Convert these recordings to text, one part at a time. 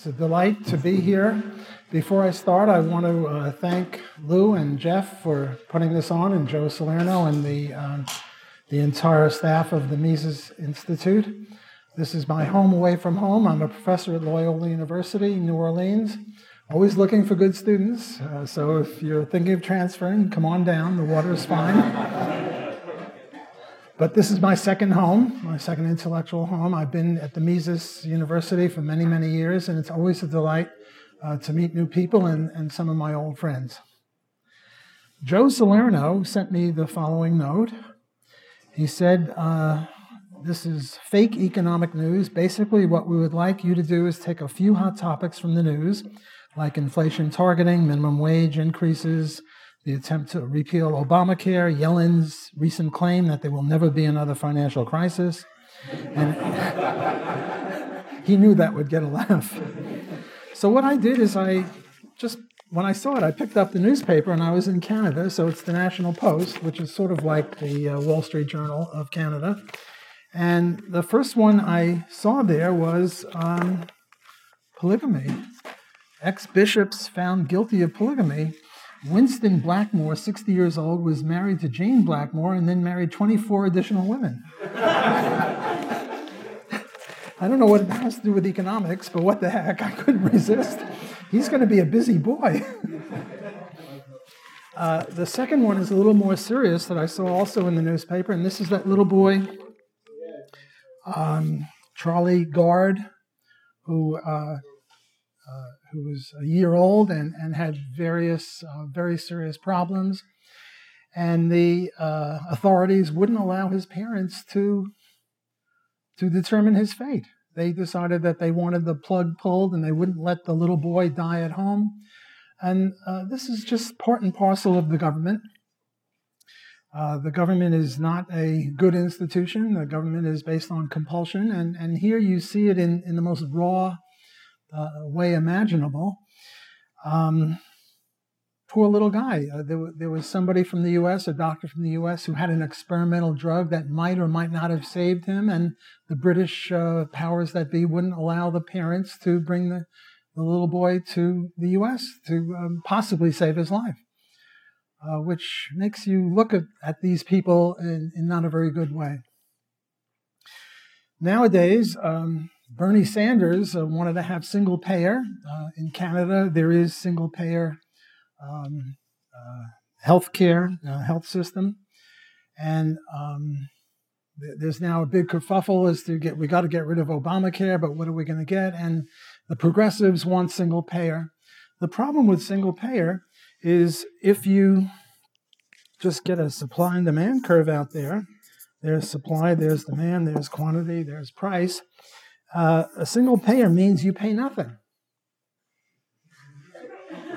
It's a delight to be here. Before I start, I want to uh, thank Lew and Jeff for putting this on, and Joe Salerno and the, um, the entire staff of the Mises Institute. This is my home away from home. I'm a professor at Loyola University, New Orleans. Always looking for good students. Uh, so if you're thinking of transferring, come on down. The water is fine. But this is my second home, my second intellectual home. I've been at the Mises University for many, many years, and it's always a delight uh, to meet new people and, and some of my old friends. Joe Salerno sent me the following note. He said, uh, This is fake economic news. Basically, what we would like you to do is take a few hot topics from the news, like inflation targeting, minimum wage increases, the attempt to repeal Obamacare, Yellen's recent claim that there will never be another financial crisis. And he knew that would get a laugh. So, what I did is I just, when I saw it, I picked up the newspaper and I was in Canada. So, it's the National Post, which is sort of like the uh, Wall Street Journal of Canada. And the first one I saw there was um, polygamy. Ex bishops found guilty of polygamy Winston Blackmore, 60 years old, was married to Jane Blackmore and then married 24 additional women. I don't know what it has to do with economics, but what the heck, I couldn't resist. He's going to be a busy boy. uh, the second one is a little more serious that I saw also in the newspaper, and this is that little boy, um, Charlie Gard, who uh, uh, who was a year old and, and had various uh, very serious problems. And the uh, authorities wouldn't allow his parents to, to determine his fate. They decided that they wanted the plug pulled and they wouldn't let the little boy die at home. And uh, this is just part and parcel of the government. Uh, the government is not a good institution. The government is based on compulsion. And, and here you see it in, in the most raw uh, way imaginable. Um, poor little guy. Uh, there, there, was somebody from the US, a doctor from the US, who had an experimental drug that might or might not have saved him, and the British uh, powers that be wouldn't allow the parents to bring the, the little boy to the US to um, possibly save his life. Uh, which makes you look at, at these people in, in not a very good way. Nowadays, um, Bernie Sanders uh, wanted to have single payer. Uh, in Canada, there is single payer um, uh, health care, uh, health system. And um, th- there's now a big kerfuffle as to get, we got to get rid of Obamacare, but what are we going to get? And the progressives want single payer. The problem with single payer is if you just get a supply and demand curve out there, there's supply, there's demand, there's quantity, there's price uh, a single payer means you pay nothing.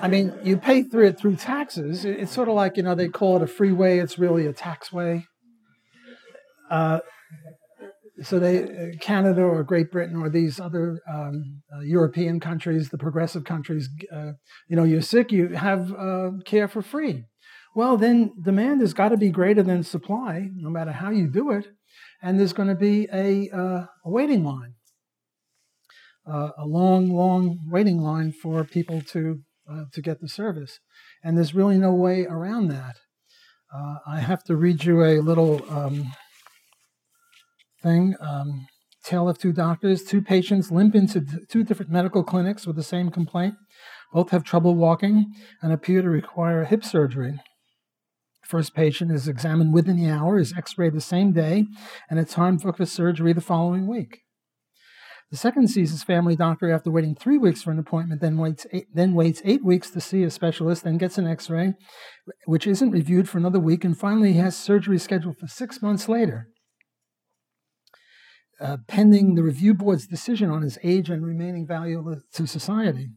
I mean, you pay through it through taxes. It's sort of like, you know, they call it a freeway, it's really a taxway. Uh, so they, uh, Canada or Great Britain or these other um, uh, European countries, the progressive countries, uh, you know, you're sick, you have uh, care for free. Well, then demand has got to be greater than supply, no matter how you do it, and there's going to be a, uh, a waiting line uh, a long, long waiting line for people to uh, to get the service, and there's really no way around that. Uh, I have to read you a little um, thing. Um, tale of two doctors. Two patients limp into two different medical clinics with the same complaint. Both have trouble walking and appear to require hip surgery. First patient is examined within the hour, is x rayed the same day, and it's time for surgery the following week. The second sees his family doctor after waiting three weeks for an appointment, then waits eight, then waits eight weeks to see a specialist, then gets an X-ray, which isn't reviewed for another week, and finally he has surgery scheduled for six months later, uh, pending the review board's decision on his age and remaining value to society.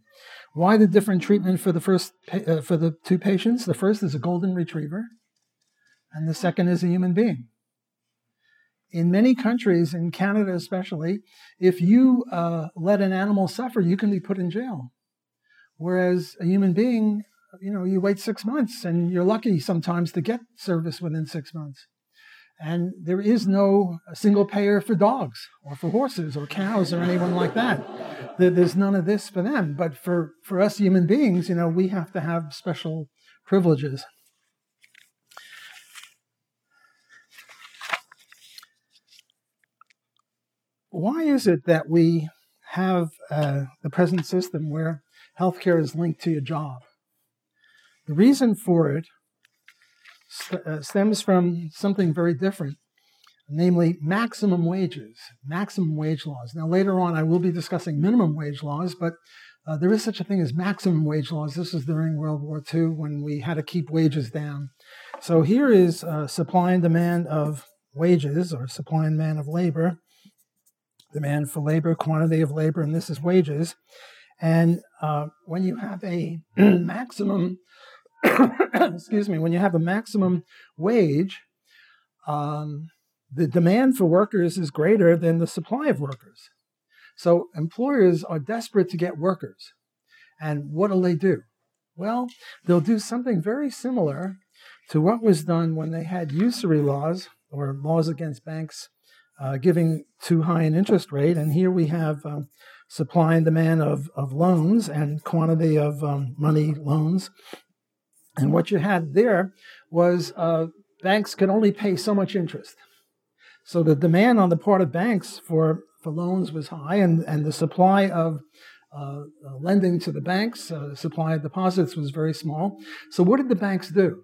Why the different treatment for the first uh, for the two patients? The first is a golden retriever, and the second is a human being in many countries, in Canada especially, if you uh, let an animal suffer, you can be put in jail. Whereas a human being, you know, you wait six months and you're lucky sometimes to get service within six months. And there is no single payer for dogs or for horses or cows or anyone like that. There's none of this for them. But for, for us human beings, you know, we have to have special privileges. Why is it that we have uh, the present system where healthcare is linked to your job? The reason for it st- uh, stems from something very different, namely maximum wages, maximum wage laws. Now, later on, I will be discussing minimum wage laws, but uh, there is such a thing as maximum wage laws. This is during World War II when we had to keep wages down. So here is uh, supply and demand of wages, or supply and demand of labor, demand for labor, quantity of labor, and this is wages. And uh, when you have a maximum excuse me, when you have a maximum wage, um, the demand for workers is greater than the supply of workers. So employers are desperate to get workers. And what will they do? Well, they'll do something very similar to what was done when they had usury laws or laws against banks uh, giving too high an interest rate. And here we have um, supply and demand of, of loans and quantity of um, money loans and what you had there was uh, banks could only pay so much interest. So the demand on the part of banks for, for loans was high, and, and the supply of uh, uh, lending to the banks, uh, supply of deposits was very small. So what did the banks do?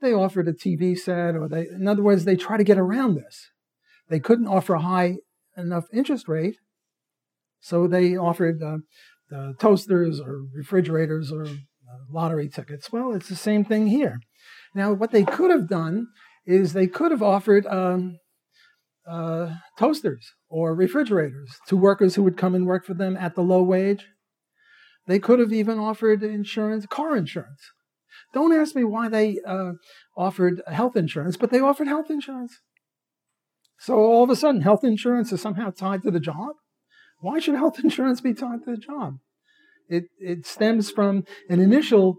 They offered a TV set, or they, in other words, they try to get around this. They couldn't offer a high enough interest rate, so they offered uh, toasters or refrigerators or lottery tickets. Well, it's the same thing here. Now, what they could have done is they could have offered um, uh, toasters or refrigerators to workers who would come and work for them at the low wage. They could have even offered insurance, car insurance. Don't ask me why they uh, offered health insurance, but they offered health insurance. So all of a sudden, health insurance is somehow tied to the job. Why should health insurance be tied to the job? It, it stems from an initial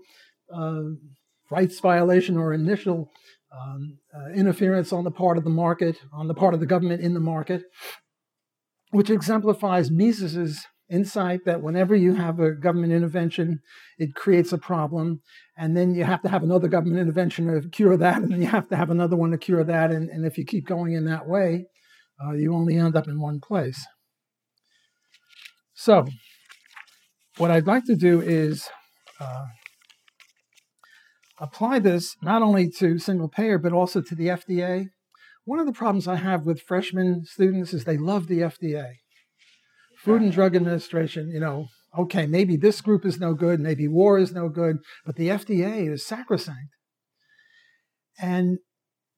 uh, rights violation or initial um, uh, interference on the part of the market, on the part of the government in the market, which exemplifies Mises's insight that whenever you have a government intervention, it creates a problem, and then you have to have another government intervention to cure that, and then you have to have another one to cure that, and, and if you keep going in that way, uh, you only end up in one place. So, what I'd like to do is uh, apply this not only to single payer, but also to the FDA. One of the problems I have with freshman students is they love the FDA. Food and Drug Administration, you know, okay, maybe this group is no good, maybe war is no good, but the FDA is sacrosanct. And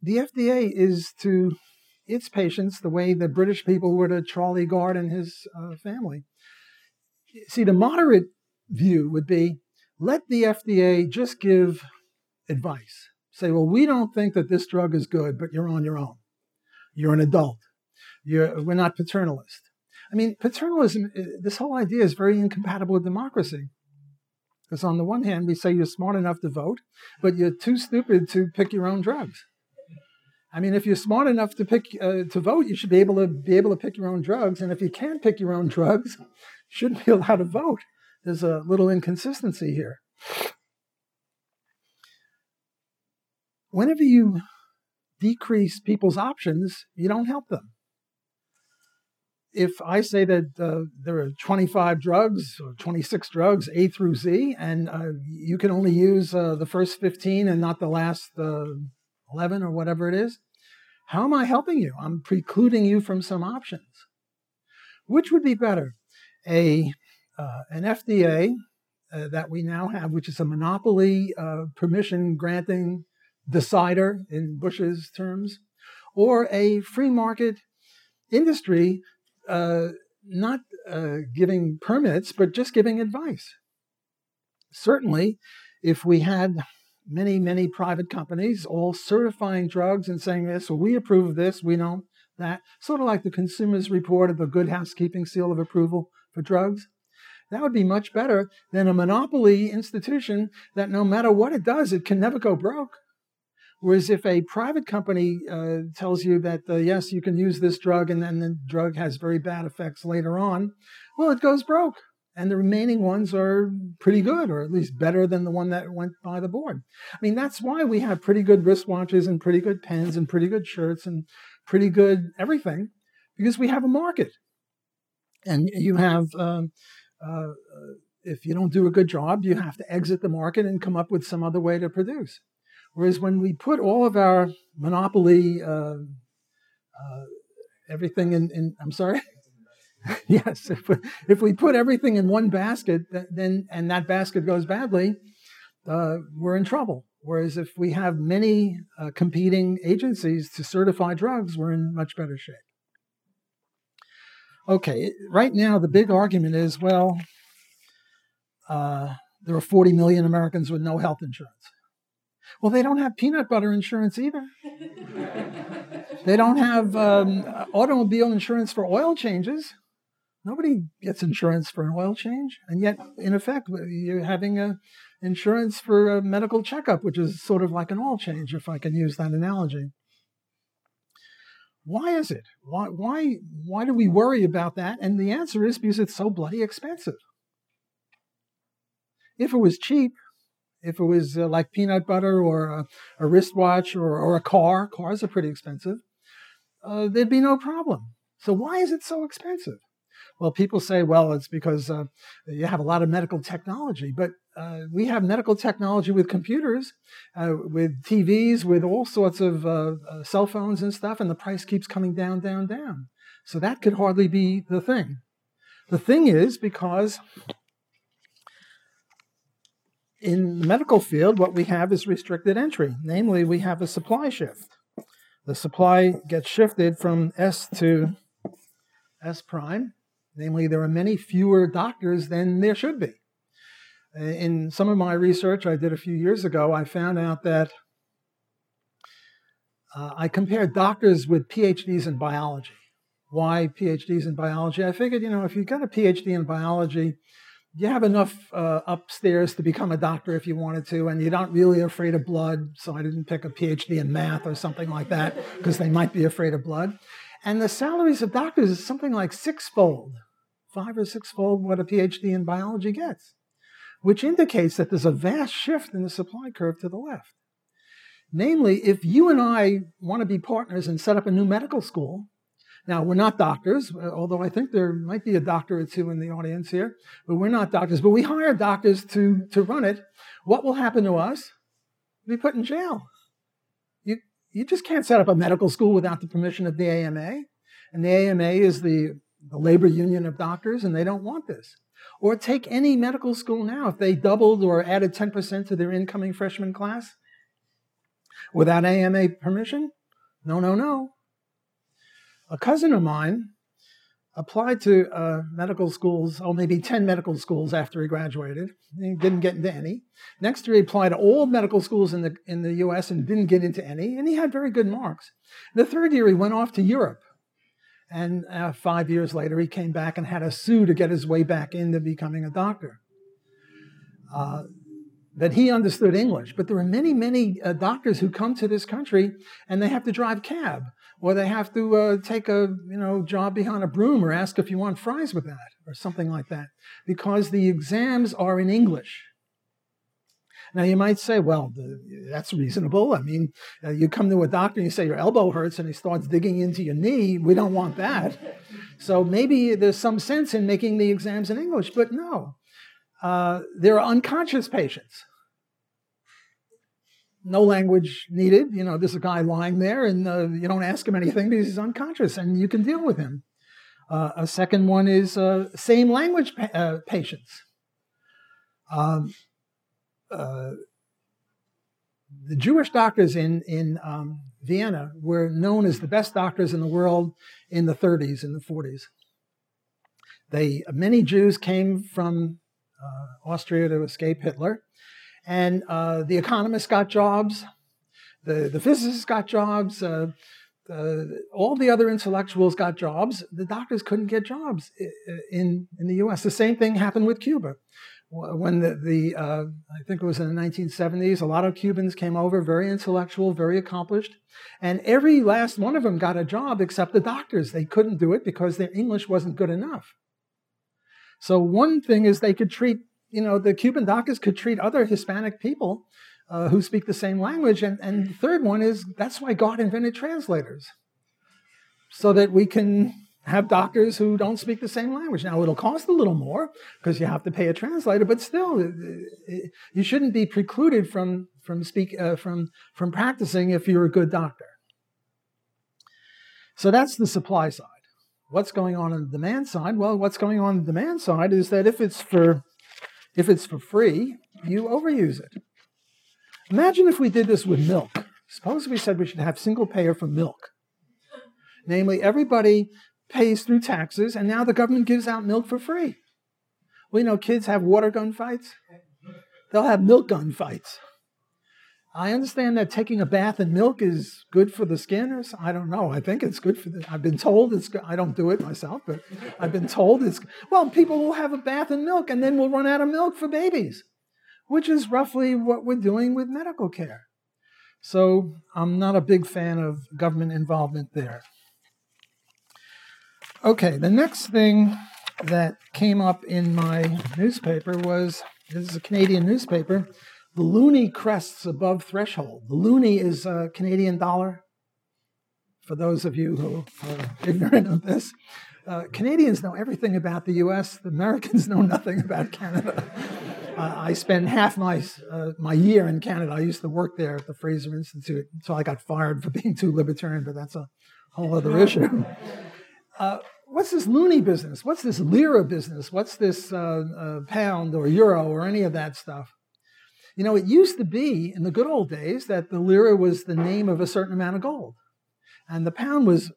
the FDA is to its patients the way the British people were to Charlie Gard and his uh, family see, the moderate view would be let the FDA just give advice. Say, well, we don't think that this drug is good, but you're on your own. You're an adult. You're, we're not paternalist. I mean, paternalism, uh, this whole idea is very incompatible with democracy. Because on the one hand, we say you're smart enough to vote, but you're too stupid to pick your own drugs. I mean, if you're smart enough to pick uh, to vote, you should be able to be able to pick your own drugs. And if you can't pick your own drugs, you shouldn't be allowed to vote. There's a little inconsistency here. Whenever you decrease people's options, you don't help them. If I say that uh, there are 25 drugs or 26 drugs, A through Z, and uh, you can only use uh, the first 15 and not the last uh, 11 or whatever it is, how am I helping you? I'm precluding you from some options. Which would be better? A, uh, an FDA uh, that we now have, which is a monopoly permission granting decider in Bush's terms, or a free market industry uh, not uh, giving permits, but just giving advice. Certainly, if we had many, many private companies all certifying drugs and saying this, well, we approve of this, we don't that. Sort of like the Consumers Report of the Good Housekeeping Seal of Approval for drugs. That would be much better than a monopoly institution that no matter what it does, it can never go broke. Whereas if a private company uh, tells you that, uh, yes, you can use this drug and then the drug has very bad effects later on, well, it goes broke. And the remaining ones are pretty good, or at least better than the one that went by the board. I mean, that's why we have pretty good wristwatches and pretty good pens and pretty good shirts and pretty good everything, because we have a market. And you have, um, uh, if you don't do a good job, you have to exit the market and come up with some other way to produce. Whereas when we put all of our monopoly, uh, uh, everything in, in, I'm sorry? yes, if we, if we put everything in one basket, then and that basket goes badly, uh, we're in trouble. Whereas if we have many uh, competing agencies to certify drugs, we're in much better shape. Okay, right now the big argument is well, uh, there are 40 million Americans with no health insurance. Well, they don't have peanut butter insurance either. they don't have um, automobile insurance for oil changes. Nobody gets insurance for an oil change, and yet, in effect, you're having a insurance for a medical checkup, which is sort of like an oil change, if I can use that analogy. Why is it? Why, why, why do we worry about that? And the answer is because it's so bloody expensive. If it was cheap, if it was uh, like peanut butter or a, a wristwatch or, or, a car, cars are pretty expensive, uh, there'd be no problem. So why is it so expensive? Well, people say, well, it's because uh, you have a lot of medical technology, but uh, we have medical technology with computers, uh, with TVs, with all sorts of uh, cell phones and stuff, and the price keeps coming down, down, down. So that could hardly be the thing. The thing is because in the medical field, what we have is restricted entry. Namely, we have a supply shift. The supply gets shifted from S to S prime, Namely, there are many fewer doctors than there should be. In some of my research I did a few years ago, I found out that uh, I compared doctors with PhDs in biology. Why PhDs in biology? I figured, you know, if you've got a PhD in biology, you have enough uh, upstairs to become a doctor if you wanted to, and you're not really afraid of blood. So I didn't pick a PhD in math or something like that because they might be afraid of blood. And the salaries of doctors is something like sixfold, five or sixfold what a PhD in biology gets, which indicates that there's a vast shift in the supply curve to the left. Namely, if you and I want to be partners and set up a new medical school, now, we're not doctors, uh, although I think there might be a doctor or two in the audience here, but we're not doctors, but we hire doctors to, to run it. What will happen to us? We'll be put in jail. You just can't set up a medical school without the permission of the AMA. And the AMA is the, the labor union of doctors, and they don't want this. Or take any medical school now, if they doubled or added 10% to their incoming freshman class without AMA permission. No, no, no. A cousin of mine applied to uh, medical schools, oh, maybe 10 medical schools after he graduated. He didn't get into any. Next year, he applied to all medical schools in the, in the US and didn't get into any, and he had very good marks. The third year, he went off to Europe. And uh, five years later, he came back and had a sue to get his way back into becoming a doctor. Uh, that he understood English. But there are many, many uh, doctors who come to this country and they have to drive cab or they have to uh, take a you know job behind a broom or ask if you want fries with that or something like that because the exams are in English. Now you might say, well, that's reasonable. I mean, uh, you come to a doctor and you say your elbow hurts and he starts digging into your knee. We don't want that. So maybe there's some sense in making the exams in English, but no. Uh, there are unconscious patients no language needed. You know, there's a guy lying there, and uh, you don't ask him anything because he's unconscious, and you can deal with him. Uh, a second one is uh, same language pa- uh, patients. Um, uh, the Jewish doctors in in um, Vienna were known as the best doctors in the world in the 30s and the 40s. They many Jews came from uh, Austria to escape Hitler and uh, the economists got jobs, the, the physicists got jobs, uh, all the other intellectuals got jobs. The doctors couldn't get jobs in, in the US. The same thing happened with Cuba. when the, the uh, I think it was in the 1970s, a lot of Cubans came over, very intellectual, very accomplished, and every last one of them got a job except the doctors. They couldn't do it because their English wasn't good enough. So one thing is they could treat, you know, the Cuban doctors could treat other Hispanic people uh, who speak the same language, and, and the third one is that's why God invented translators, so that we can have doctors who don't speak the same language. Now, it'll cost a little more because you have to pay a translator, but still, you shouldn't be precluded from, from, speak, uh, from, from practicing if you're a good doctor. So that's the supply side. What's going on on the demand side? Well, what's going on on the demand side is that if it's for, if it's for free, you overuse it. Imagine if we did this with milk. Suppose we said we should have single payer for milk. Namely, everybody pays through taxes, and now the government gives out milk for free. We know kids have water gun fights, they'll have milk gun fights. I understand that taking a bath in milk is good for the skin, or I don't know. I think it's good for the. I've been told it's. I don't do it myself, but I've been told it's. Well, people will have a bath in milk, and then we'll run out of milk for babies, which is roughly what we're doing with medical care. So I'm not a big fan of government involvement there. Okay, the next thing that came up in my newspaper was this is a Canadian newspaper. The loonie crests above threshold. The loonie is a Canadian dollar. For those of you who are ignorant of this, uh, Canadians know everything about the U.S. The Americans know nothing about Canada. uh, I spent half my uh, my year in Canada. I used to work there at the Fraser Institute, so I got fired for being too libertarian. But that's a whole other issue. Uh, what's this loonie business? What's this lira business? What's this uh, uh, pound or euro or any of that stuff? You know, it used to be in the good old days that the lira was the name of a certain amount of gold, and the pound was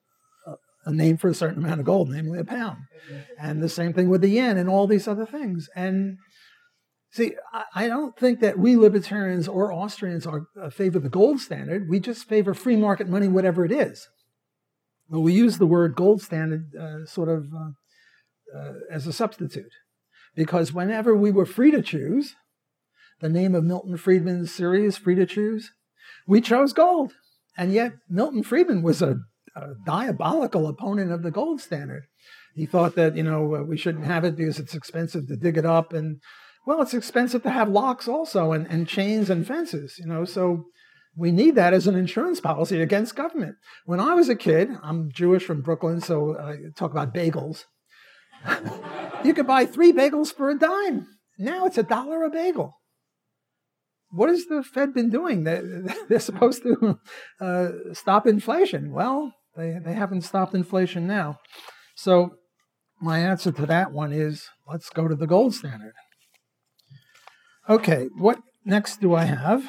a name for a certain amount of gold, namely a pound. And the same thing with the yen and all these other things. And see, I don't think that we libertarians or Austrians are uh, favor the gold standard. We just favor free market money, whatever it is. Well, we use the word gold standard uh, sort of uh, uh, as a substitute because whenever we were free to choose, the name of Milton Friedman's series, Free to Choose, we chose gold. And yet, Milton Friedman was a, a diabolical opponent of the gold standard. He thought that, you know, uh, we shouldn't have it because it's expensive to dig it up. And, well, it's expensive to have locks also and, and chains and fences, you know. So we need that as an insurance policy against government. When I was a kid, I'm Jewish from Brooklyn, so I talk about bagels. you could buy three bagels for a dime. Now it's a dollar a bagel. What has the Fed been doing? They're supposed to uh, stop inflation. Well, they, they haven't stopped inflation now. So, my answer to that one is let's go to the gold standard. Okay, what next do I have?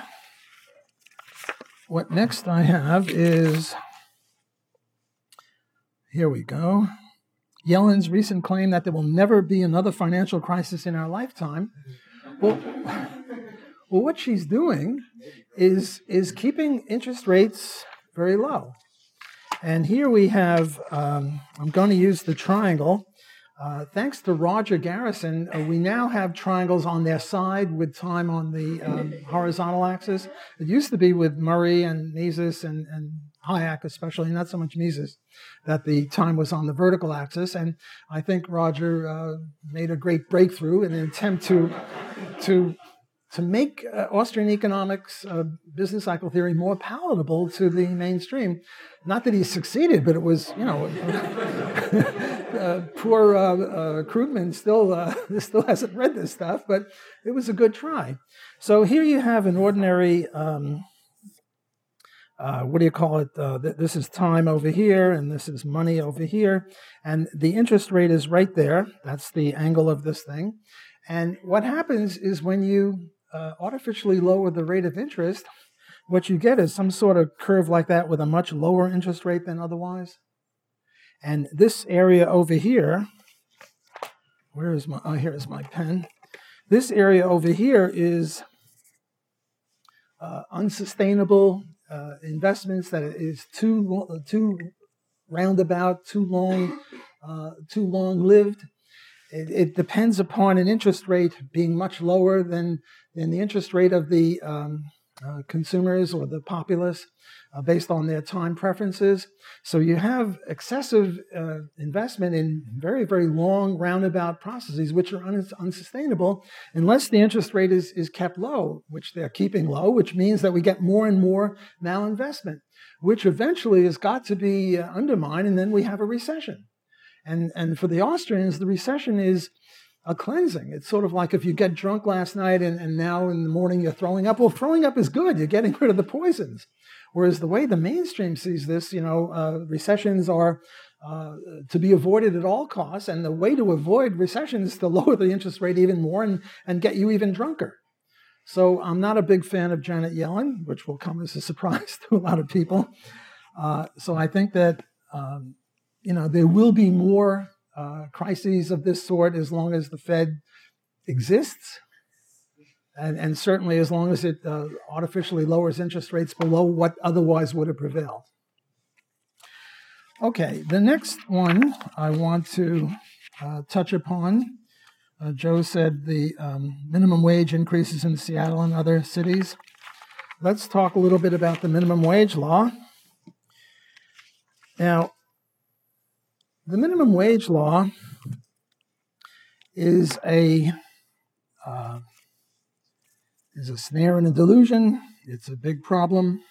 What next I have is here we go. Yellen's recent claim that there will never be another financial crisis in our lifetime. Well, well what she's doing is, is keeping interest rates very low. And here we have, um, I'm going to use the triangle. Uh, thanks to Roger Garrison, uh, we now have triangles on their side with time on the um, horizontal axis. It used to be with Murray and Mises and, and Hayek, especially, not so much Mises, that the time was on the vertical axis. And I think Roger uh, made a great breakthrough in an attempt to, to to make uh, Austrian economics, uh, business cycle theory, more palatable to the mainstream. Not that he succeeded, but it was, you know, uh, poor uh, uh, Krugman still uh, still hasn't read this stuff, but it was a good try. So here you have an ordinary. Um, what do you call it? Th- this is time over here, and this is money over here, and the interest rate is right there. That's the angle of this thing. And what happens is when you uh, artificially lower the rate of interest, what you get is some sort of curve like that with a much lower interest rate than otherwise. And this area over here, where is my, oh, here is my pen. This area over here is uh, unsustainable uh, investments that is too, too roundabout, too long, uh, too long lived. It, it, depends upon an interest rate being much lower than, than the interest rate of the um, uh, consumers or the populace uh, based on their time preferences. So you have excessive uh, investment in very, very long roundabout processes, which are un- unsustainable unless the interest rate is, is kept low, which they're keeping low, which means that we get more and more malinvestment, which eventually has got to be uh, undermined, and then we have a recession. And, and for the Austrians, the recession is a cleansing. It's sort of like if you get drunk last night and, and now in the morning you're throwing up. Well, throwing up is good. You're getting rid of the poisons. Whereas the way the mainstream sees this, you know, uh, recessions are uh, to be avoided at all costs. And the way to avoid recessions is to lower the interest rate even more and, and get you even drunker. So I'm not a big fan of Janet Yellen, which will come as a surprise to a lot of people. Uh, so I think that, um, you know, there will be more uh, crises of this sort as long as the Fed exists and, and certainly as long as it uh, artificially lowers interest rates below what otherwise would have prevailed. Okay, the next one I want to uh, touch upon. Uh, Joe said the um, minimum wage increases in Seattle and other cities. Let's talk a little bit about the minimum wage law. Now, the minimum wage law is a uh, is a snare and a delusion. It's a big problem.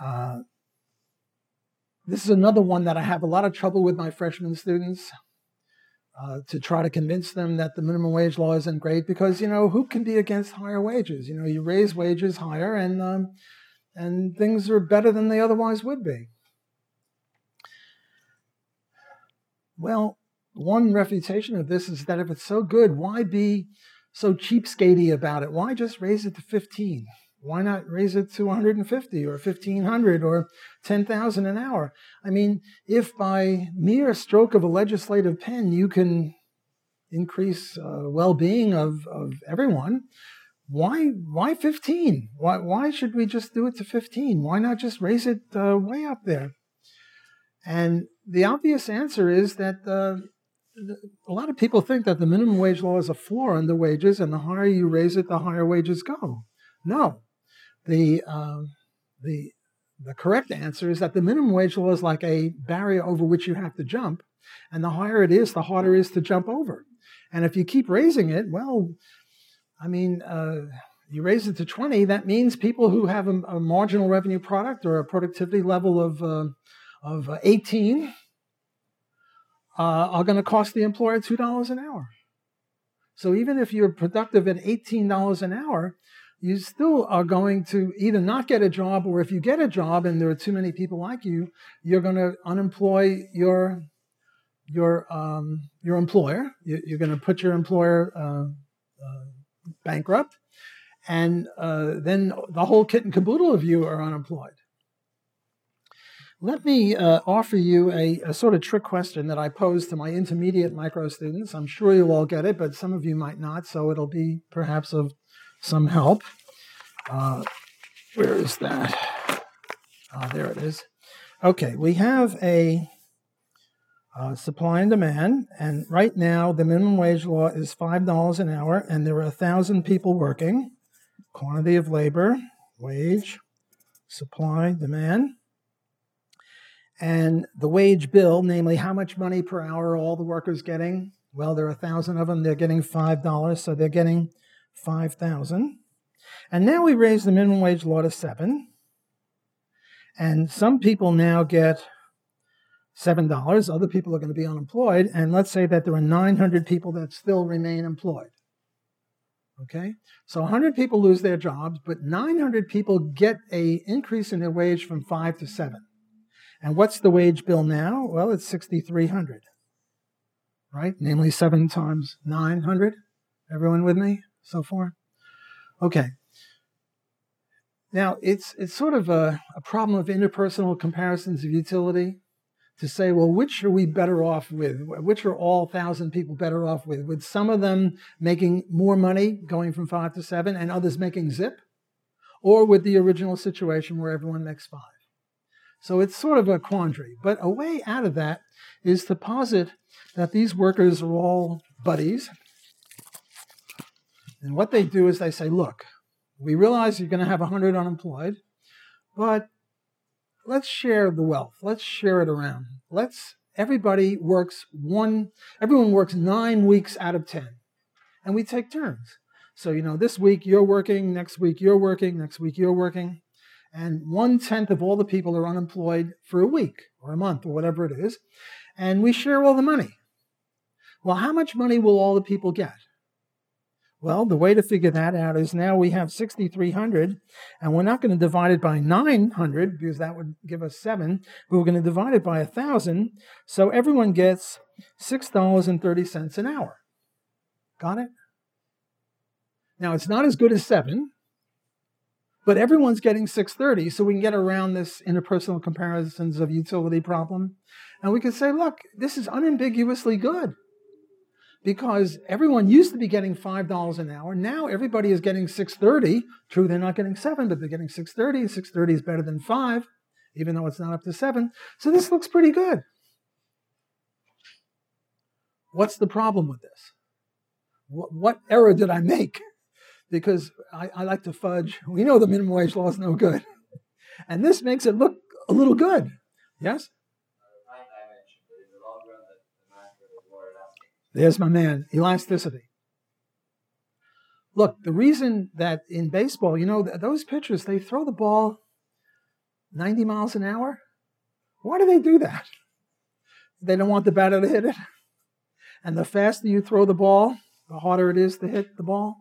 Uh, this is another one that I have a lot of trouble with my freshman students uh, to try to convince them that the minimum wage law isn't great because you know who can be against higher wages? You know, you raise wages higher and um, and things are better than they otherwise would be. Well, one refutation of this is that if it's so good, why be so cheapskatey about it? Why just raise it to 15? Why not raise it to 150 or 1500 or 10,000 an hour? I mean, if by mere stroke of a legislative pen you can increase uh, well-being of, of everyone, why why 15? Why why should we just do it to 15? Why not just raise it uh, way up there? And the obvious answer is that uh, a lot of people think that the minimum wage law is a floor on the wages, and the higher you raise it, the higher wages go. No, the um, the the correct answer is that the minimum wage law is like a barrier over which you have to jump, and the higher it is, the harder it is to jump over. And if you keep raising it, well, I mean, uh, you raise it to 20, that means people who have a, a marginal revenue product or a productivity level of, uh, of 18 uh, are going to cost the employer $2 an hour. So even if you're productive at $18 an hour, you still are going to either not get a job, or if you get a job and there are too many people like you, you're going to unemploy your your um, your employer. You're going to put your employer uh, uh, bankrupt, and uh, then the whole kit and caboodle of you are unemployed. Let me uh, offer you a, a, sort of trick question that I pose to my intermediate micro students. I'm sure you'll all get it, but some of you might not, so it'll be perhaps of some help. Uh, where is that? Ah, there it is. Okay, we have a uh, supply and demand, and right now the minimum wage law is $5 an hour, and there are 1,000 people working. Quantity of labor, wage, supply, demand. And the wage bill, namely how much money per hour all the workers getting? Well, there are a thousand of them. They're getting five dollars, so they're getting five thousand. And now we raise the minimum wage law to seven. And some people now get seven dollars. Other people are going to be unemployed. And let's say that there are 900 people that still remain employed. Okay, so 100 people lose their jobs, but 900 people get a increase in their wage from five to seven. And what's the wage bill now? Well, it's 6,300, right? Namely, seven times 900. Everyone with me so far? Okay. Now, it's, it's sort of a, a problem of interpersonal comparisons of utility to say, well, which are we better off with? Which are all thousand people better off with? With some of them making more money going from five to seven and others making zip? Or with the original situation where everyone makes five? So it's sort of a quandary. But a way out of that is to posit that these workers are all buddies. And what they do is they say, look, we realize you're going to have 100 unemployed, but let's share the wealth. Let's share it around. Let's everybody works one everyone works 9 weeks out of 10. And we take turns. So, you know, this week you're working, next week you're working, next week you're working. And one tenth of all the people are unemployed for a week or a month or whatever it is. And we share all the money. Well, how much money will all the people get? Well, the way to figure that out is now we have 6,300, and we're not going to divide it by 900 because that would give us seven, but we're going to divide it by 1,000. So everyone gets $6.30 an hour. Got it? Now, it's not as good as seven, but everyone's getting 630, so we can get around this interpersonal comparisons of utility problem. And we can say, look, this is unambiguously good because everyone used to be getting $5 an hour. Now everybody is getting 630. True, they're not getting 7, but they're getting 630. 630 is better than 5, even though it's not up to 7. So this looks pretty good. What's the problem with this? What, what error did I make? Because I, I like to fudge. We know the minimum wage law is no good. And this makes it look a little good. Yes? There's my man, elasticity. Look, the reason that in baseball, you know, those pitchers, they throw the ball 90 miles an hour. Why do they do that? They don't want the batter to hit it. And the faster you throw the ball, the harder it is to hit the ball.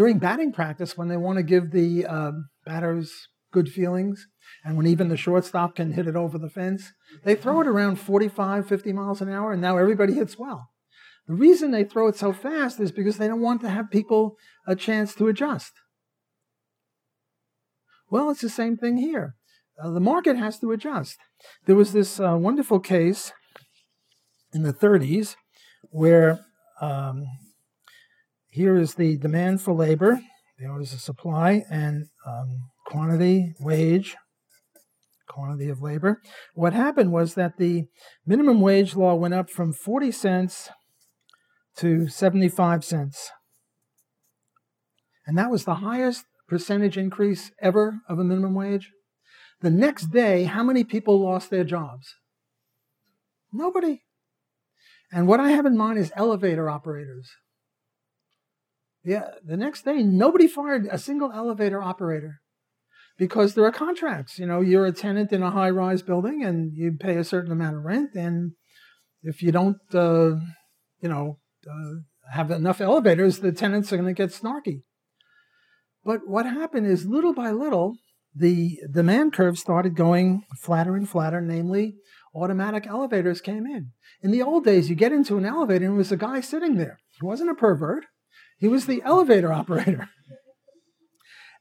During batting practice, when they want to give the um, batters good feelings, and when even the shortstop can hit it over the fence, they throw it around 45, 50 miles an hour, and now everybody hits well. The reason they throw it so fast is because they don't want to have people a chance to adjust. Well, it's the same thing here. Uh, the market has to adjust. There was this uh, wonderful case in the 30s where um, here is the demand for labor, there was a supply and um, quantity, wage, quantity of labor. What happened was that the minimum wage law went up from 40 cents to 75 cents. And that was the highest percentage increase ever of a minimum wage. The next day, how many people lost their jobs? Nobody. And what I have in mind is elevator operators. Yeah, the next day, nobody fired a single elevator operator because there are contracts. You know, you're a tenant in a high rise building and you pay a certain amount of rent. And if you don't, uh, you know, uh, have enough elevators, the tenants are going to get snarky. But what happened is little by little, the demand curve started going flatter and flatter, namely, automatic elevators came in. In the old days, you get into an elevator and there was a guy sitting there. He wasn't a pervert, he was the elevator operator.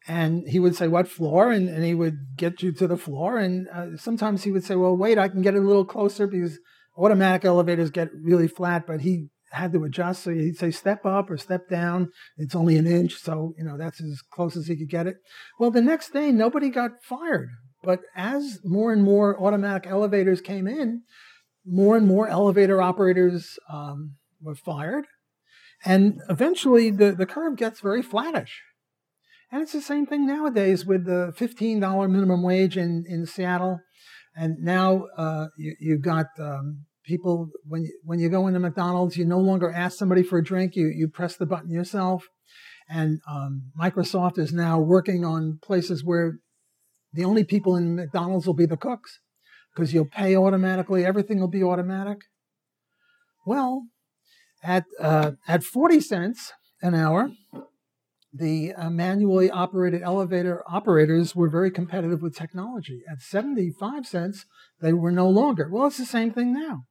And he would say, What floor? And, and he would get you to the floor. And uh, sometimes he would say, Well, wait, I can get it a little closer because automatic elevators get really flat. But he had to adjust. So he'd say step up or step down. It's only an inch, so you know that's as close as he could get it. Well, the next day nobody got fired, but as more and more automatic elevators came in, more and more elevator operators um, were fired, and eventually the, the curve gets very flattish. And it's the same thing nowadays with the $15 minimum wage in, in Seattle. And now uh, you, have got um, people when you, when you go into McDonald's, you no longer ask somebody for a drink. You you press the button yourself. And um, Microsoft is now working on places where the only people in McDonald's will be the cooks because you'll pay automatically. Everything will be automatic. Well, at uh, at 40 cents an hour, the uh, manually operated elevator operators were very competitive with technology. At 75 cents, they were no longer. Well, it's the same thing now.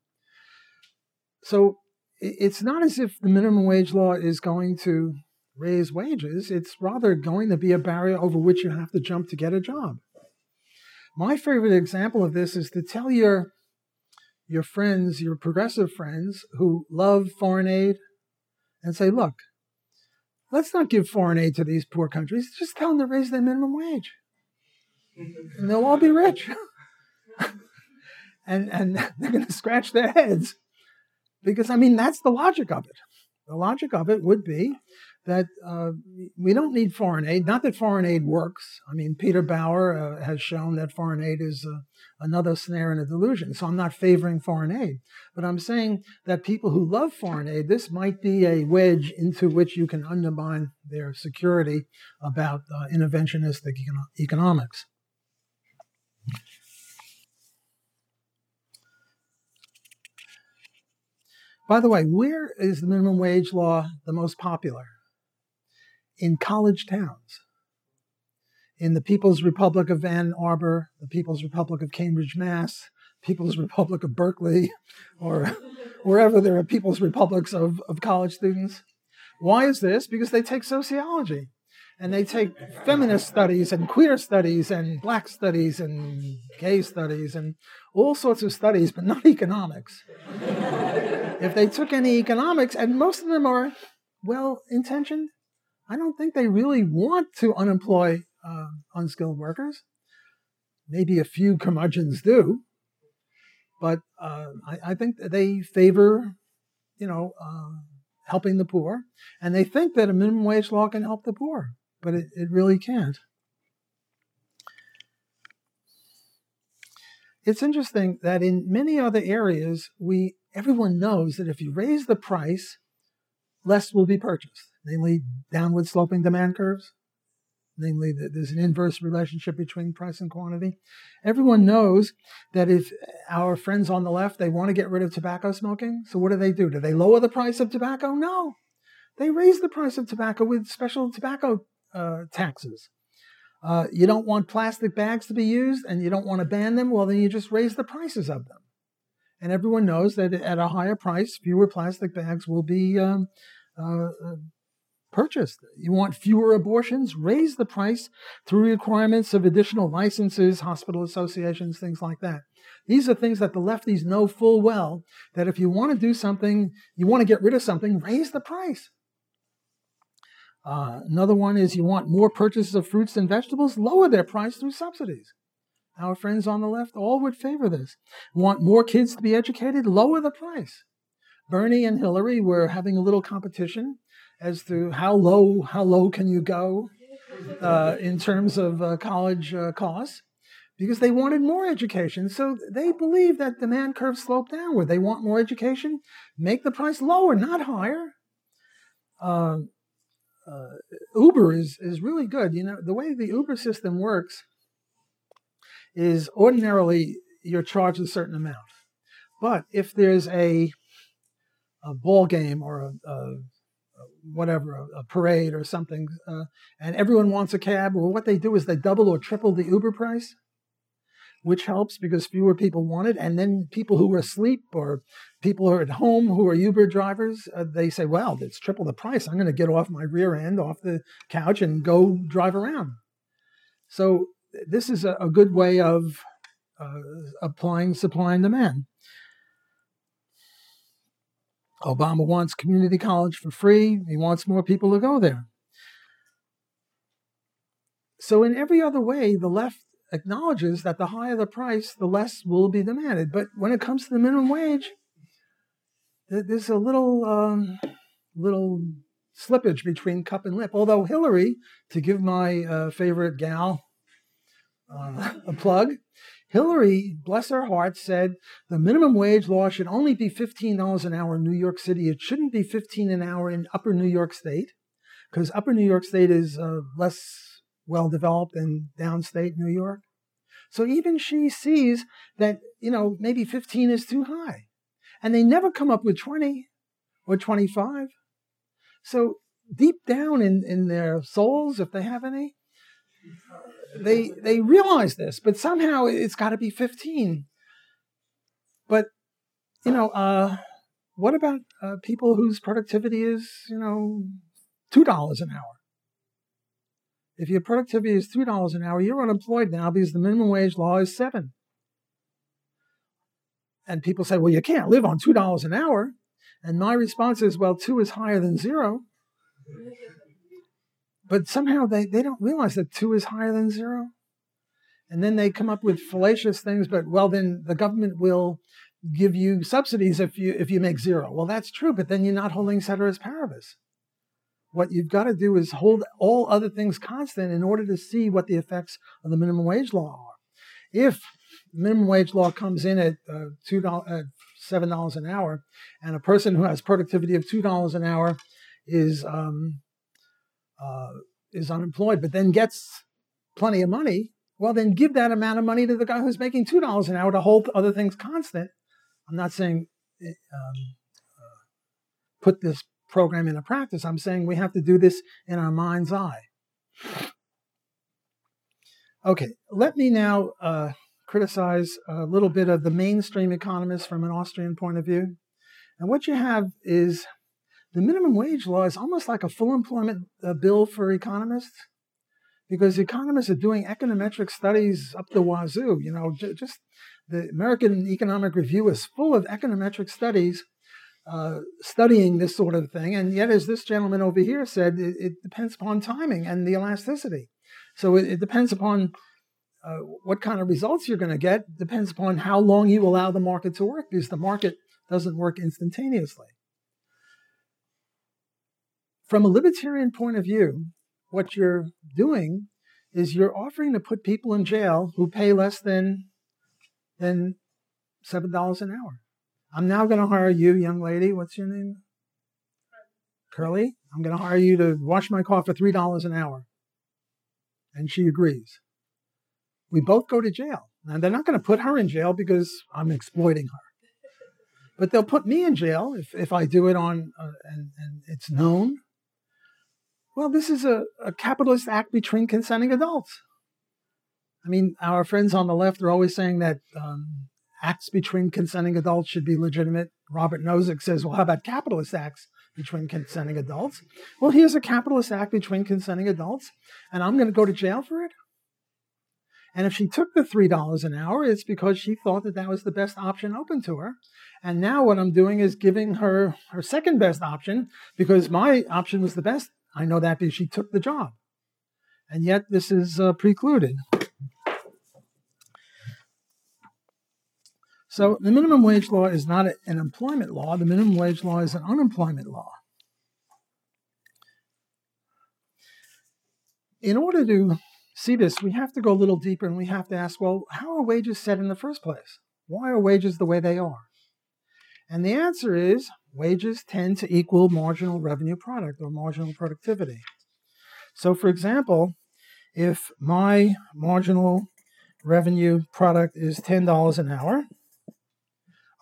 So it's not as if the minimum wage law is going to raise wages. It's rather going to be a barrier over which you have to jump to get a job. My favorite example of this is to tell your your friends, your progressive friends who love foreign aid, and say, look, let's not give foreign aid to these poor countries. Just tell them to raise their minimum wage. And they'll all be rich. and, and they're going to scratch their heads because, I mean, that's the logic of it. The logic of it would be that uh, we don't need foreign aid. Not that foreign aid works. I mean, Peter Bauer uh, has shown that foreign aid is uh, another snare and a delusion. So I'm not favoring foreign aid. But I'm saying that people who love foreign aid, this might be a wedge into which you can undermine their security about uh, interventionistic econo- economics. By the way, where is the minimum wage law the most popular? In college towns. In the People's Republic of Ann Arbor, the People's Republic of Cambridge, Mass., People's Republic of Berkeley, or wherever there are People's Republics of, of college students. Why is this? Because they take sociology and they take feminist studies and queer studies and black studies and gay studies and all sorts of studies, but not economics. if they took any economics, and most of them are well intentioned, I don't think they really want to unemploy uh, unskilled workers. Maybe a few curmudgeons do, but uh, I, I, think they favor, you know, uh, helping the poor, and they think that a minimum wage law can help the poor but it, it really can't. It's interesting that in many other areas, we everyone knows that if you raise the price, less will be purchased, namely downward sloping demand curves, namely that there's an inverse relationship between price and quantity. Everyone knows that if our friends on the left they want to get rid of tobacco smoking, so what do they do? Do they lower the price of tobacco? No. They raise the price of tobacco with special tobacco uh, taxes. Uh, you don't want plastic bags to be used and you don't want to ban them, well, then you just raise the prices of them. And everyone knows that at a higher price, fewer plastic bags will be um, uh, uh, purchased. You want fewer abortions? Raise the price through requirements of additional licenses, hospital associations, things like that. These are things that the lefties know full well that if you want to do something, you want to get rid of something, raise the price. Uh, another one is you want more purchases of fruits and vegetables, lower their price through subsidies. Our friends on the left all would favor this. Want more kids to be educated, lower the price. Bernie and Hillary were having a little competition as to how low how low can you go uh, in terms of uh, college uh, costs because they wanted more education. So they believe that demand curve slope downward. They want more education, make the price lower, not higher. Uh, uh, Uber is is really good. You know, the way the Uber system works is ordinarily you're charged a certain amount, but if there's a a ball game or a, a whatever a, parade or something, uh, and everyone wants a cab, well, what they do is they double or triple the Uber price which helps because fewer people want it. And then people who are asleep or people who are at home who are Uber drivers, uh, they say, well, it's triple the price. I'm going to get off my rear end, off the couch, and go drive around. So this is a, a good way of uh, applying supply and demand. Obama wants community college for free. He wants more people to go there. So, in every other way, the left acknowledges that the higher the price, the less will be demanded. But when it comes to the minimum wage, there's a little um, little slippage between cup and lip. Although Hillary, to give my uh, favorite gal uh, a plug, Hillary, bless her heart, said the minimum wage law should only be $15 an hour in New York City. It shouldn't be 15 an hour in upper New York State because upper New York State is uh, less well developed than downstate New York. So even she sees that, you know, maybe 15 is too high. And they never come up with 20 or 25. So deep down in, in their souls, if they have any, they they realize this, but somehow it's got to be 15. But you know, uh, what about uh, people whose productivity is you know two dollars an hour? If your productivity is $2 an hour, you're unemployed now because the minimum wage law is 7 And people say, well, you can't live on $2 an hour. And my response is, well, 2 is higher than 0. But somehow they, they don't realize that 2 is higher than 0. And then they come up with fallacious things, but well, then the government will give you subsidies if you if you make zero. Well, that's true, but then you're not holding ceteris paribus. What you've got to do is hold all other things constant in order to see what the effects of the minimum wage law are. If minimum wage law comes in at uh, two dollars, seven dollars an hour, and a person who has productivity of two dollars an hour is um, uh, is unemployed, but then gets plenty of money, well, then give that amount of money to the guy who's making two dollars an hour to hold other things constant. I'm not saying eh, um, uh, put this program into practice. I'm saying we have to do this in our mind's eye. Okay, let me now uh, criticize a little bit of the mainstream economists from an Austrian point of view. And what you have is the minimum wage law is almost like a full employment uh, bill for economists because economists are doing econometric studies up the wazoo. You know, j- just the American Economic Review is full of econometric studies uh, studying this sort of thing. And yet, as this gentleman over here said, it, it depends upon timing and the elasticity. So it, it depends upon uh, what kind of results you're going to get, depends upon how long you allow the market to work, because the market doesn't work instantaneously. From a libertarian point of view, what you're doing is you're offering to put people in jail who pay less than than seven dollars an hour. I'm now going to hire you, young lady. What's your name? Curly. I'm going to hire you to wash my car for three dollars an hour. And she agrees. We both go to jail. And they're not going to put her in jail because I'm exploiting her. But they'll put me in jail if, if I do it on, uh, and, and it's known well, this is a, a capitalist act between consenting adults. I mean, our friends on the left are always saying that um, acts between consenting adults should be legitimate. Robert Nozick says, well, how about capitalist acts between consenting adults? Well, here's a capitalist act between consenting adults, and I'm going to go to jail for it. And if she took the $3 an hour, it's because she thought that that was the best option open to her. And now what I'm doing is giving her her second best option because my option was the best I know that because she took the job. And yet this is uh, precluded. So the minimum wage law is not an employment law, the minimum wage law is an unemployment law. In order to see this, we have to go a little deeper and we have to ask well, how are wages set in the first place? Why are wages the way they are? And the answer is wages tend to equal marginal revenue product or marginal productivity. So, for example, if my marginal revenue product is $10 an hour,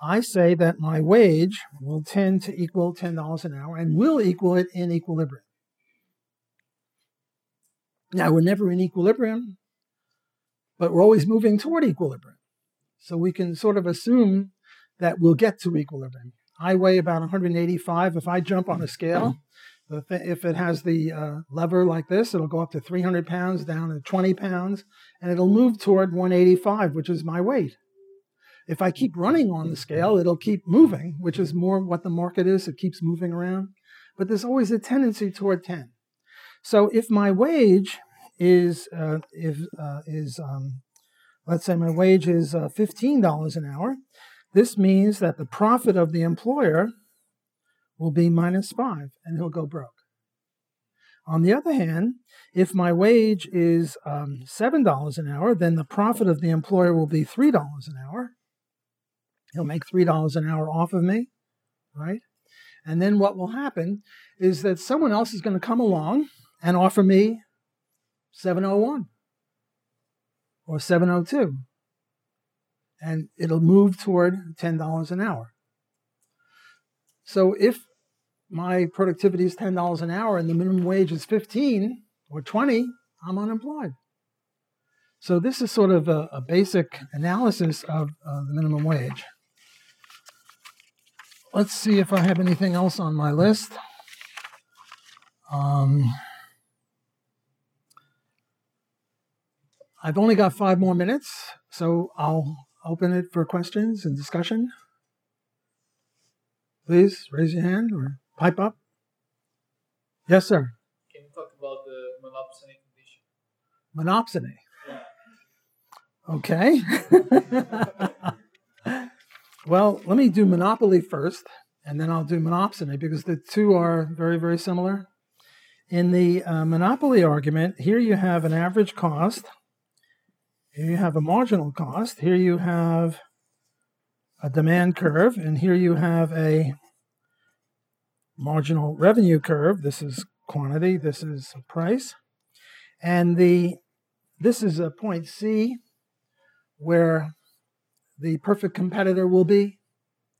I say that my wage will tend to equal $10 an hour and will equal it in equilibrium. Now, we're never in equilibrium, but we're always moving toward equilibrium. So we can sort of assume that we'll get to equilibrium. I weigh about 185. If I jump on a scale, if it has the uh, lever like this, it'll go up to 300 pounds, down to 20 pounds, and it'll move toward 185, which is my weight. If I keep running on the scale, it'll keep moving, which is more what the market is. It keeps moving around. But there's always a tendency toward 10. So if my wage is, uh, if, uh, is um, let's say my wage is uh, $15 an hour, this means that the profit of the employer will be minus five and he'll go broke. On the other hand, if my wage is um, $7 an hour, then the profit of the employer will be $3 an hour. He'll make $3 an hour off of me, right? And then what will happen is that someone else is going to come along and offer me 701 or 702 and it'll move toward $10 an hour. So if my productivity is $10 an hour and the minimum wage is 15 or 20, I'm unemployed. So this is sort of a, a basic analysis of uh, the minimum wage. Let's see if I have anything else on my list. Um, I've only got five more minutes, so I'll open it for questions and discussion. Please raise your hand or pipe up. Yes, sir. Can you talk about the monopsony condition? Monopsony. Yeah. Okay. well, let me do monopoly first, and then I'll do monopsony because the two are very, very similar. In the uh, monopoly argument, here you have an average cost, here you have a marginal cost, here you have a demand curve, and here you have a marginal revenue curve. This is quantity, this is price. And the this is a point C where the perfect competitor will be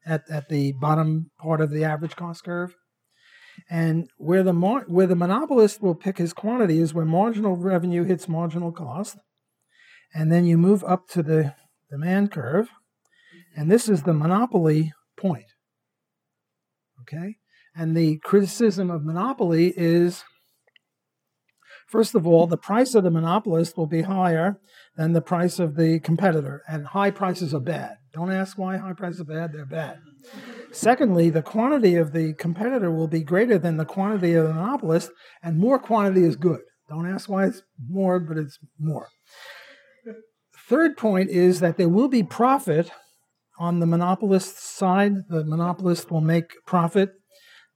at, at the bottom part of the average cost curve. And where the mar- where the monopolist will pick his quantity is where marginal revenue hits marginal cost. And then you move up to the demand curve. And this is the monopoly point. Okay? And the criticism of monopoly is first of all, the price of the monopolist will be higher than the price of the competitor. And high prices are bad. Don't ask why high prices are bad, they're bad. Secondly, the quantity of the competitor will be greater than the quantity of the monopolist, and more quantity is good. Don't ask why it's more, but it's more. Third point is that there will be profit on the monopolist side. The monopolist will make profit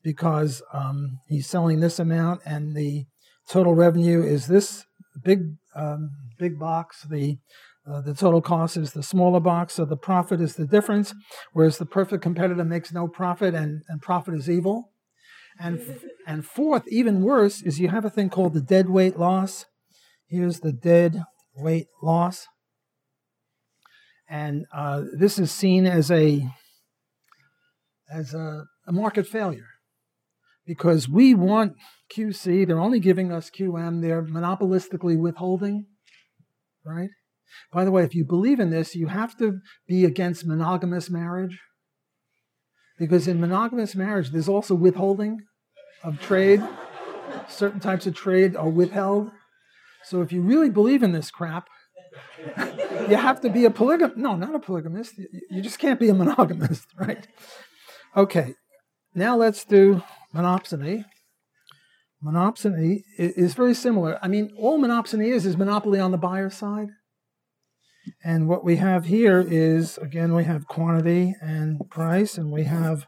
because um, he's selling this amount, and the total revenue is this big um, big box. The uh, the total cost is the smaller box, so the profit is the difference. Whereas the perfect competitor makes no profit, and, and profit is evil. And and fourth, even worse, is you have a thing called the dead weight loss. Here's the dead weight loss, and uh, this is seen as a as a, a market failure because we want QC. They're only giving us QM. They're monopolistically withholding, right? By the way, if you believe in this, you have to be against monogamous marriage. Because in monogamous marriage, there's also withholding of trade. Certain types of trade are withheld. So if you really believe in this crap, you have to be a polygamist. No, not a polygamist. You just can't be a monogamist, right? Okay, now let's do monopsony. Monopsony is very similar. I mean, all monopsony is is monopoly on the buyer side. And what we have here is, again, we have quantity and price, and we have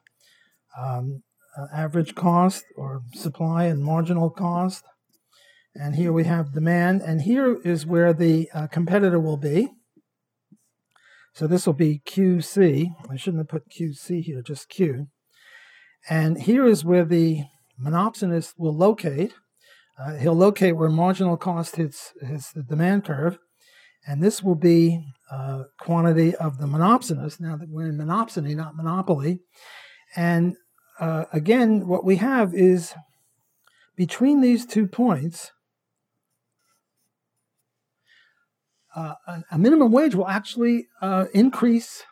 um, uh, average cost or supply and marginal cost. And here we have demand, and here is where the uh, competitor will be. So this will be QC. I shouldn't have put QC here, just Q. And here is where the monopsonist will locate. Uh, he'll locate where marginal cost hits, hits the demand curve, and this will be uh, quantity of the monopsonist. Now that we're in monopsony, not monopoly. And uh, again, what we have is between these two points, uh, a minimum wage will actually uh, increase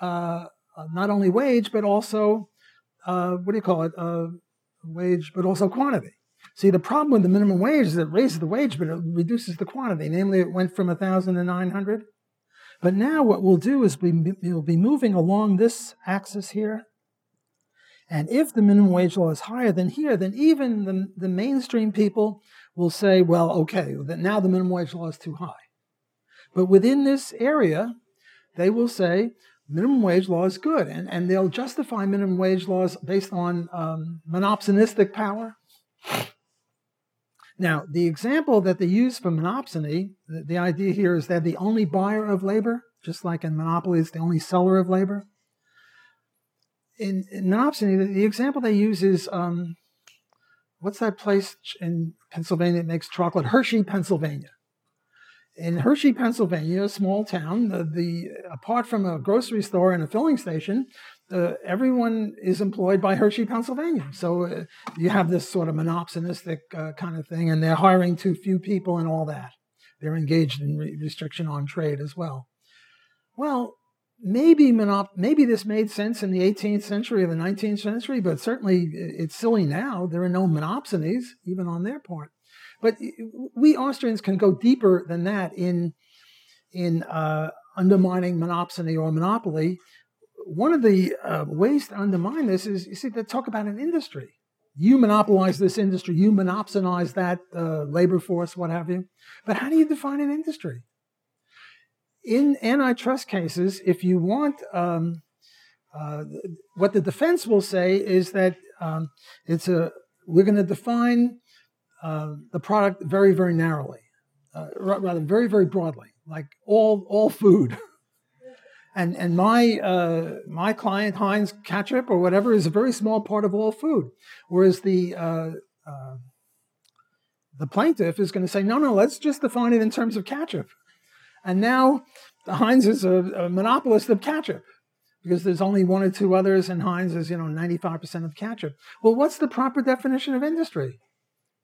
uh, not only wage, but also, what do you call it, wage, but also quantity. See, the problem with the minimum wage is it raises the wage, but it reduces the quantity. Namely, it went from 1,000 to 900. But now what we'll do is we, will be moving along this axis here. And if the minimum wage law is higher than here, then even the, the mainstream people will say, well, okay, now the minimum wage law is too high. But within this area, they will say, minimum wage law is good. And, and they'll justify minimum wage laws based on um, monopsonistic power. Now, the example that they use for monopsony, the, the idea here is that the only buyer of labor, just like in monopoly, is the only seller of labor. In, in monopsony, the, the, example they use is um, what's that place in Pennsylvania that makes chocolate? Hershey, Pennsylvania in Hershey, Pennsylvania, a small town, the, the, apart from a grocery store and a filling station, uh, everyone is employed by Hershey, Pennsylvania. So uh, you have this sort of monopsonistic uh, kind of thing, and they're hiring too few people and all that. They're engaged in re- restriction on trade as well. Well, maybe monop- maybe this made sense in the 18th century or the 19th century, but certainly it's silly now. There are no monopsonies, even on their part. But we Austrians can go deeper than that in in uh, undermining monopsony or monopoly. One of the uh, ways to undermine this is you see they talk about an industry. You monopolize this industry. You monopsonize that uh, labor force, what have you. But how do you define an industry? in antitrust cases, if you want, um, uh, what the defense will say is that um, it's a we're going to define uh, the product very, very narrowly, uh, rather very, very broadly, like all all food. and and my uh, my client Heinz ketchup or whatever is a very small part of all food, whereas the uh, uh, the plaintiff is going to say, no, no, let's just define it in terms of ketchup. And now Heinz is a, a monopolist of ketchup because there's only one or two others, and Heinz is, you know, 95% of ketchup. Well, what's the proper definition of industry?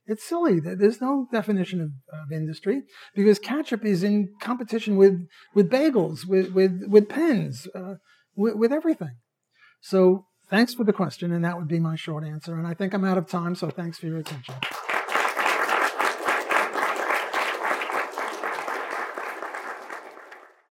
It's silly. There's no definition of, of industry because ketchup is in competition with, with bagels, with, with, with pens, uh, with, with everything. So thanks for the question, and that would be my short answer. And I think I'm out of time, so thanks for your attention.